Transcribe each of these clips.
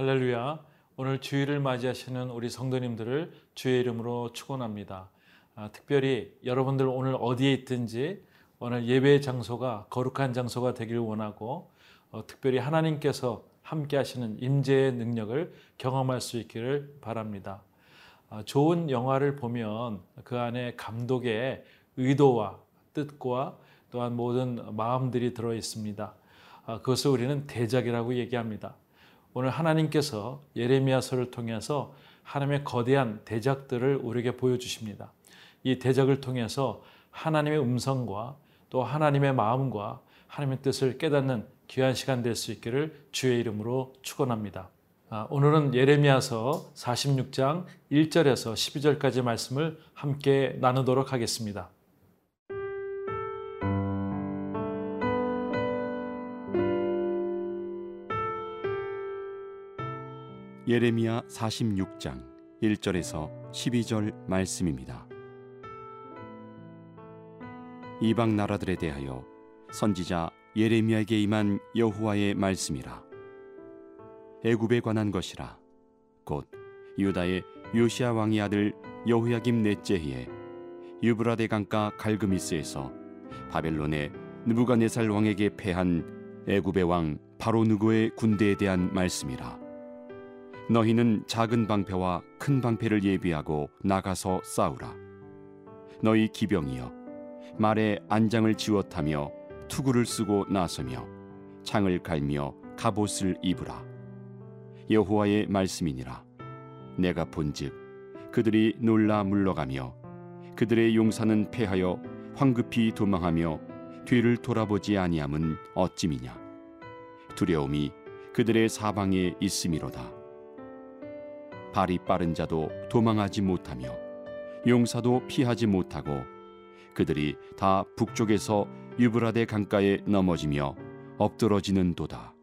할렐루야. 오늘 주일을 맞이하시는 우리 성도님들을 주의 이름으로 축원합니다. 아, 특별히 여러분들 오늘 어디에 있든지 오늘 예배 장소가 거룩한 장소가 되기를 원하고 어, 특별히 하나님께서 함께 하시는 임재의 능력을 경험할 수 있기를 바랍니다. 아, 좋은 영화를 보면 그 안에 감독의 의도와 뜻과 또한 모든 마음들이 들어 있습니다. 아, 그것을 우리는 대작이라고 얘기합니다. 오늘 하나님께서 예레미야서를 통해서 하나님의 거대한 대작들을 우리에게 보여주십니다. 이 대작을 통해서 하나님의 음성과 또 하나님의 마음과 하나님의 뜻을 깨닫는 귀한 시간 될 수 있기를 주의 이름으로 축원합니다. 아, 오늘은 예레미야서 46장 1절에서 12절까지 말씀을 함께 나누도록 하겠습니다. 예레미야 46장 1절에서 12절 말씀입니다. 이방 나라들에 대하여 선지자 예레미야에게 임한 여호와의 말씀이라. 애굽에 관한 것이라. 곧 유다의 요시아 왕의 아들 여호야김 넷째 해에 유브라데 강가 갈그미스에서 바벨론의 느부갓네살 왕에게 패한 애굽의 왕 바로 누고의 군대에 대한 말씀이라. 너희는 작은 방패와 큰 방패를 예비하고 나가서 싸우라. 너희 기병이여 말에 안장을 지워타며 투구를 쓰고 나서며 창을 갈며 갑옷을 입으라. 여호와의 말씀이니라. 내가 본즉 그들이 놀라 물러가며 그들의 용사는 패하여 황급히 도망하며 뒤를 돌아보지 아니함은 어찌미냐. 두려움이 그들의 사방에 있음이로다. 발이 빠른 자도 도망하지 못하며 용사도 피하지 못하고 그들이 다 북쪽에서 유브라데 강가에 넘어지며 엎드러지는도다.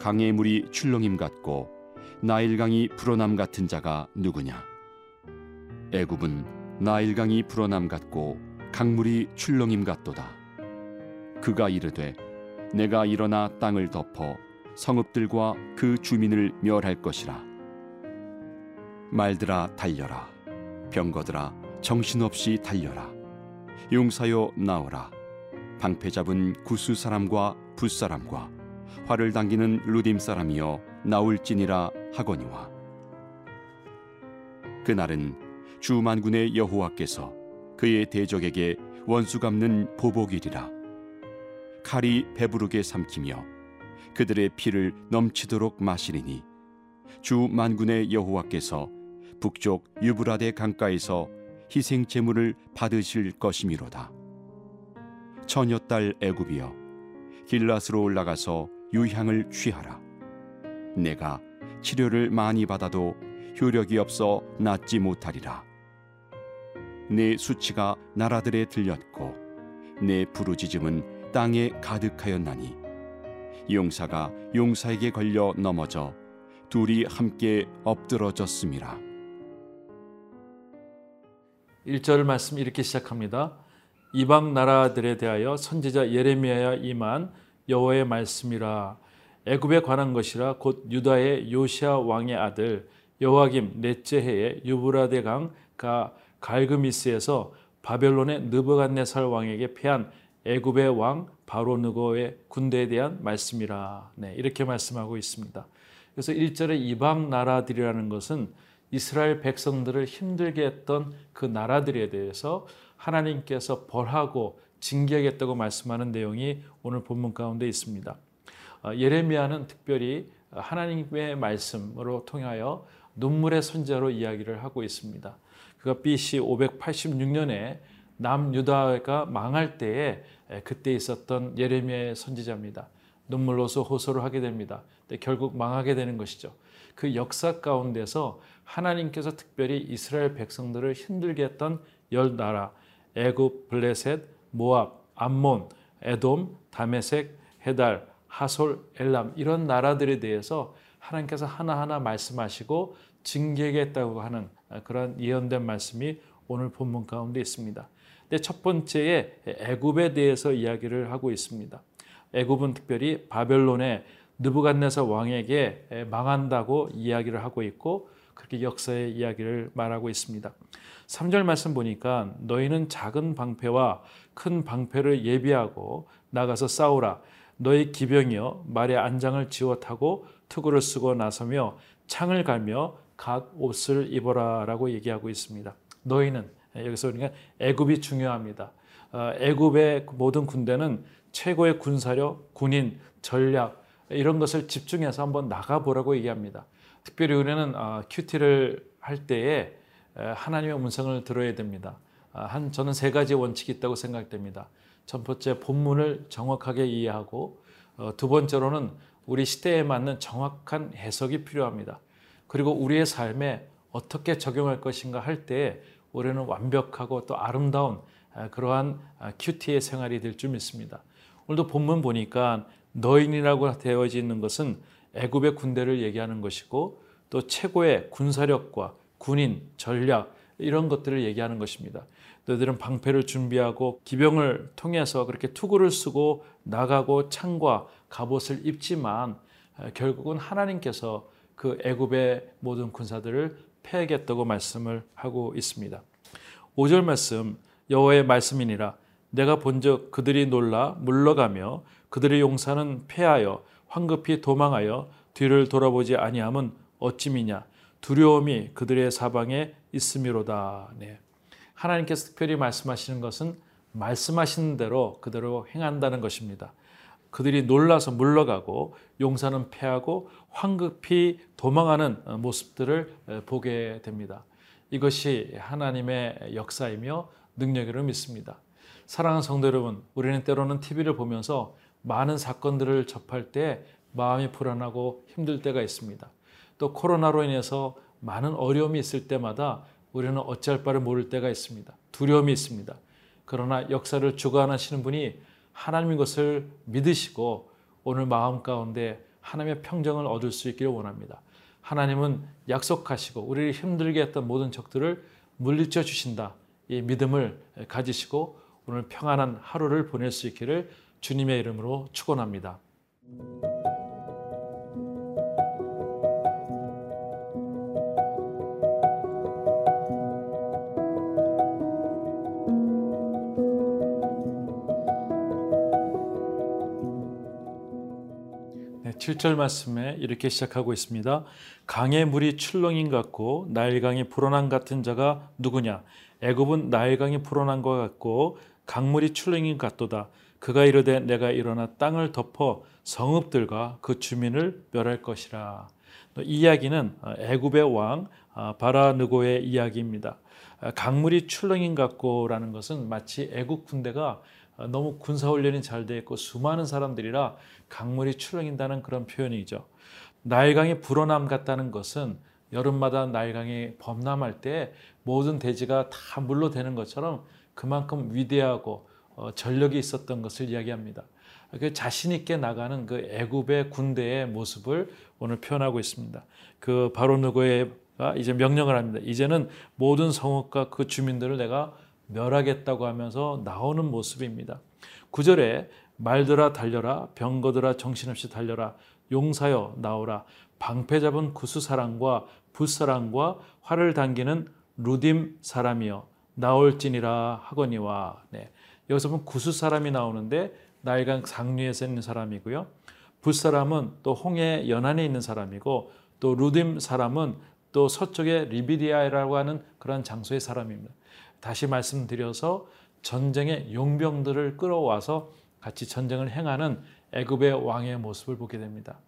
강의 물이 출렁임 같고 나일강이 불어남 같은 자가 누구냐? 애굽은 나일강이 불어남 같고 강물이 출렁임 같도다. 그가 이르되 내가 일어나 땅을 덮어 성읍들과 그 주민을 멸할 것이라. 말들아 달려라. 병거들아 정신없이 달려라. 용사여 나오라. 방패 잡은 구스 사람과 붓 사람과 활을 당기는 루딤 사람이여 나올지니라 하거니와. 그날은 주 만군의 여호와께서 그의 대적에게 원수 갚는 보복일이라. 칼이 배부르게 삼키며 그들의 피를 넘치도록 마시리니 주 만군의 여호와께서 북쪽 유브라데 강가에서 희생 제물을 받으실 것이미로다. 처녀 딸 애굽이여 길라스로 올라가서 유향을 취하라. 내가 치료를 많이 받아도 효력이 없어 낫지 못하리라. 내 수치가 나라들에 들렸고 내 부르짖음은 땅에 가득하였나니 용사가 용사에게 걸려 넘어져 둘이 함께 엎드러졌습니다. 1절 말씀 이렇게 시작합니다. 이방 나라들에 대하여 선지자 예레미야야 임한 여호와의 말씀이라 애굽에 관한 것이라 곧 유다의 요시아 왕의 아들 여호와김 넷째 해에 유브라데 강가 갈그미스에서 바벨론의 느부갓네살 왕에게 패한 애굽의 왕 바로 느고의 군대에 대한 말씀이라. 네, 이렇게 말씀하고 있습니다. 그래서 1절에 이방 나라들이라는 것은 이스라엘 백성들을 힘들게 했던 그 나라들에 대해서 하나님께서 벌하고 징계하겠다고 말씀하는 내용이 오늘 본문 가운데 있습니다. 어, 예레미야는 특별히 하나님의 말씀으로 통하여 눈물의 선자로 이야기를 하고 있습니다. 그가 BC 586년에 남유다가 망할 때에 그때 있었던 예레미야의 선지자입니다. 눈물로서 호소를 하게 됩니다. 결국 망하게 되는 것이죠. 그 역사 가운데서 하나님께서 특별히 이스라엘 백성들을 힘들게 했던 열 나라 애굽, 블레셋, 모압, 암몬, 에돔, 다메색, 헤달, 하솔, 엘람 이런 나라들에 대해서 하나님께서 하나하나 말씀하시고 징계하겠다고 하는 그런 예언된 말씀이 오늘 본문 가운데 있습니다. 근데 첫 번째에 애굽에 대해서 이야기를 하고 있습니다. 애굽은 특별히 바벨론의 느부갓네살 왕에게 망한다고 이야기를 하고 있고 그렇게 역사의 이야기를 말하고 있습니다. 3절 말씀 보니까 너희는 작은 방패와 큰 방패를 예비하고 나가서 싸우라. 너희 기병이여 말의 안장을 지워 타고 투구를 쓰고 나서며 창을 갈며 각 옷을 입어라라고 얘기하고 있습니다. 너희는 여기서 그러니까 애굽이 중요합니다. 어, 애굽의 모든 군대는 최고의 군사력, 군인, 전략 이런 것을 집중해서 한번 나가보라고 얘기합니다. 특별히 우리는 어, 큐티를 할 때에 하나님의 음성을 들어야 됩니다. 아, 한 저는 세 가지 원칙이 있다고 생각됩니다. 첫 번째 본문을 정확하게 이해하고 어, 두 번째로는 우리 시대에 맞는 정확한 해석이 필요합니다. 그리고 우리의 삶에 어떻게 적용할 것인가 할 때 우리는 완벽하고 또 아름다운 아, 그러한 아, 큐티의 생활이 될 줄 믿습니다. 오늘도 본문 보니까 너인이라고 되어져 있는 것은 애굽의 군대를 얘기하는 것이고 또 최고의 군사력과 군인, 전략 이런 것들을 얘기하는 것입니다. 너희들은 방패를 준비하고 기병을 통해서 그렇게 투구를 쓰고 나가고 창과 갑옷을 입지만 결국은 하나님께서 그 애굽의 모든 군사들을 패하겠다고 말씀을 하고 있습니다. 5절 말씀 여호와의 말씀이니라 내가 본즉 그들이 놀라 물러가며 그들의 용사는 패하여 황급히 도망하여 뒤를 돌아보지 아니함은 어찌미냐 두려움이 그들의 사방에 있음이로다. 네. 하나님께서 특별히 말씀하시는 것은 말씀하시는 대로 그대로 행한다는 것입니다. 그들이 놀라서 물러가고 용사는 패하고 황급히 도망하는 모습들을 보게 됩니다. 이것이 하나님의 역사이며 능력이라 믿습니다. 사랑하는 성도 여러분, 우리는 때로는 TV를 보면서 많은 사건들을 접할 때 마음이 불안하고 힘들 때가 있습니다. 또 코로나로 인해서 많은 어려움이 있을 때마다 우리는 어찌할 바를 모를 때가 있습니다. 두려움이 있습니다. 그러나 역사를 주관하시는 분이 하나님인 것을 믿으시고 오늘 마음 가운데 하나님의 평정을 얻을 수 있기를 원합니다. 하나님은 약속하시고 우리를 힘들게 했던 모든 적들을 물리쳐 주신다. 이 믿음을 가지시고 오늘 평안한 하루를 보낼 수 있기를 주님의 이름으로 축원합니다. 7절 말씀에 이렇게 시작하고 있습니다. 강의 물이 출렁임 같고 나일강이 불어난 같은 자가 누구냐? 애굽은 나일강이 불어난 것 같고 강물이 출렁임 같도다. 그가 이르되 내가 일어나 땅을 덮어 성읍들과 그 주민을 멸할 것이라. 이 이야기는 애굽의 왕 아, 바라느고의 이야기입니다. 아, 강물이 출렁임 같고라는 것은 마치 애굽 군대가 너무 군사 훈련이 잘 되어 있고 수많은 사람들이라 강물이 출렁인다는 그런 표현이죠. 나일강이 불어남 같다는 것은 여름마다 나일강이 범람할 때 모든 대지가 다 물로 되는 것처럼 그만큼 위대하고 어, 전력이 있었던 것을 이야기합니다. 그 자신 있게 나가는 그 애굽의 군대의 모습을 오늘 표현하고 있습니다. 그 바로 누구가 이제 명령을 합니다. 이제는 모든 성읍과 그 주민들을 내가 멸하겠다고 하면서 나오는 모습입니다. 9절에 말들아 달려라 병거들아 정신없이 달려라 용사여 나오라 방패 잡은 구수 사람과 붓사람과 활을 당기는 루딤 사람이여 나올지니라 하거니와 네. 여기서 보면 구수 사람이 나오는데 나일강 상류에서 있는 사람이고요. 붓사람은 또 홍해 연안에 있는 사람이고 또 루딤 사람은 또 서쪽의 리비디아라고 하는 그런 장소의 사람입니다. 다시 말씀드려서 전쟁의 용병들을 끌어와서 같이 전쟁을 행하는 애굽의 왕의 모습을 보게 됩니다.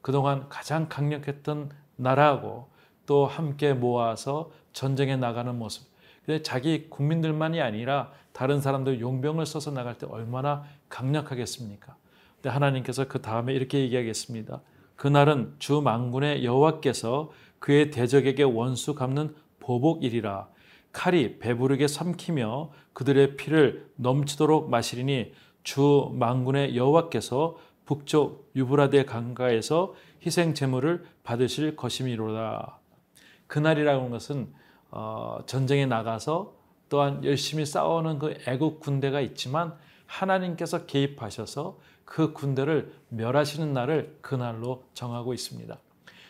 그동안 가장 강력했던 나라하고 또 함께 모아서 전쟁에 나가는 모습. 근데 자기 국민들만이 아니라 다른 사람들 용병을 써서 나갈 때 얼마나 강력하겠습니까? 근데 하나님께서 그 다음에 이렇게 얘기하겠습니다. 그날은 주 만군의 여호와께서 그의 대적에게 원수 갚는 보복일이라 칼이 배부르게 삼키며 그들의 피를 넘치도록 마시리니 주 만군의 여호와께서 북쪽 유브라데 강가에서 희생 제물을 받으실 것임이로다. 그날이라는 것은 어, 전쟁에 나가서 또한 열심히 싸우는 그 애국 군대가 있지만 하나님께서 개입하셔서 그 군대를 멸하시는 날을 그날로 정하고 있습니다.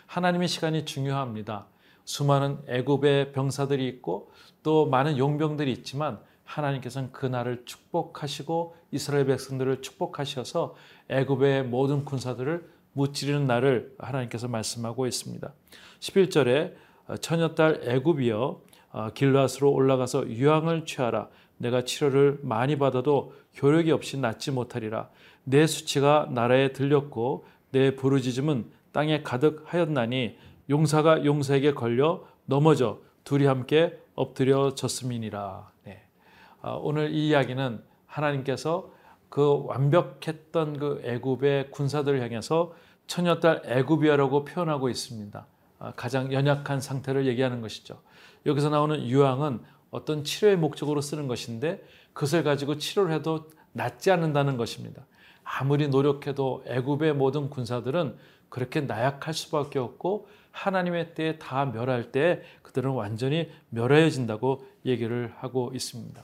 하나님의 시간이 중요합니다. 수많은 애굽의 병사들이 있고 또 많은 용병들이 있지만 하나님께서는 그 날을 축복하시고 이스라엘 백성들을 축복하셔서 애굽의 모든 군사들을 무찌르는 날을 하나님께서 말씀하고 있습니다. 11절에 처녀딸 애굽이여 어, 길라스로 올라가서 유황을 취하라 내가 치료를 많이 받아도 효력이 없이 낫지 못하리라 내 수치가 나라에 들렸고 내 부르짖음은 땅에 가득하였나니 용사가 용사에게 걸려 넘어져 둘이 함께 엎드려졌음이니라. 네. 아, 오늘 이 이야기는 하나님께서 그 완벽했던 그 애굽의 군사들을 향해서 처녀딸 애굽이야라고 표현하고 있습니다. 아, 가장 연약한 상태를 얘기하는 것이죠. 여기서 나오는 유황은 어떤 치료의 목적으로 쓰는 것인데 그것을 가지고 치료를 해도 낫지 않는다는 것입니다. 아무리 노력해도 애굽의 모든 군사들은 그렇게 나약할 수밖에 없고 하나님의 때에 다 멸할 때 그들은 완전히 멸해진다고 얘기를 하고 있습니다.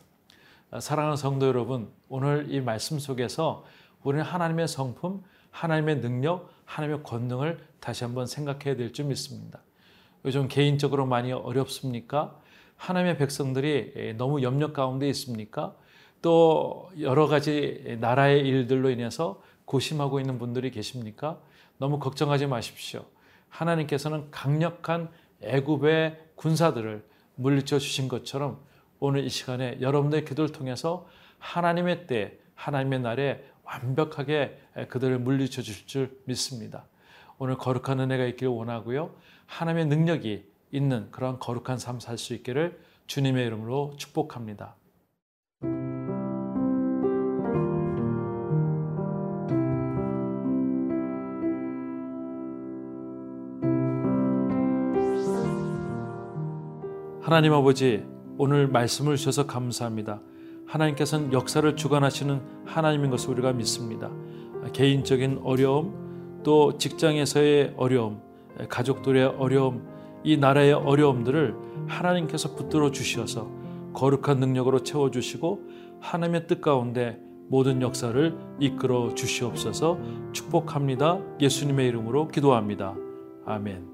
아, 사랑하는 성도 여러분, 오늘 이 말씀 속에서 우리는 하나님의 성품, 하나님의 능력, 하나님의 권능을 다시 한번 생각해야 될 줄 믿습니다. 요즘 개인적으로 많이 어렵습니까? 하나님의 백성들이 너무 염려 가운데 있습니까? 또 여러 가지 나라의 일들로 인해서 고심하고 있는 분들이 계십니까? 너무 걱정하지 마십시오. 하나님께서는 강력한 애굽의 군사들을 물리쳐 주신 것처럼 오늘 이 시간에 여러분의 기도를 통해서 하나님의 때, 하나님의 날에 완벽하게 그들을 물리쳐 주실 줄 믿습니다. 오늘 거룩한 은혜가 있기를 원하고요. 하나님의 능력이 있는 그런 거룩한 삶 살 수 있기를 주님의 이름으로 축복합니다. 하나님 아버지, 오늘 말씀을 주셔서 감사합니다. 하나님께서는 역사를 주관하시는 하나님인 것을 우리가 믿습니다. 개인적인 어려움, 또 직장에서의 어려움, 가족들의 어려움, 이 나라의 어려움들을 하나님께서 붙들어 주셔서 거룩한 능력으로 채워 주시고 하나님의 뜻 가운데 모든 역사를 이끌어 주시옵소서 축복합니다. 예수님의 이름으로 기도합니다. 아멘.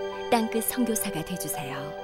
땅끝 성교사가 되주세요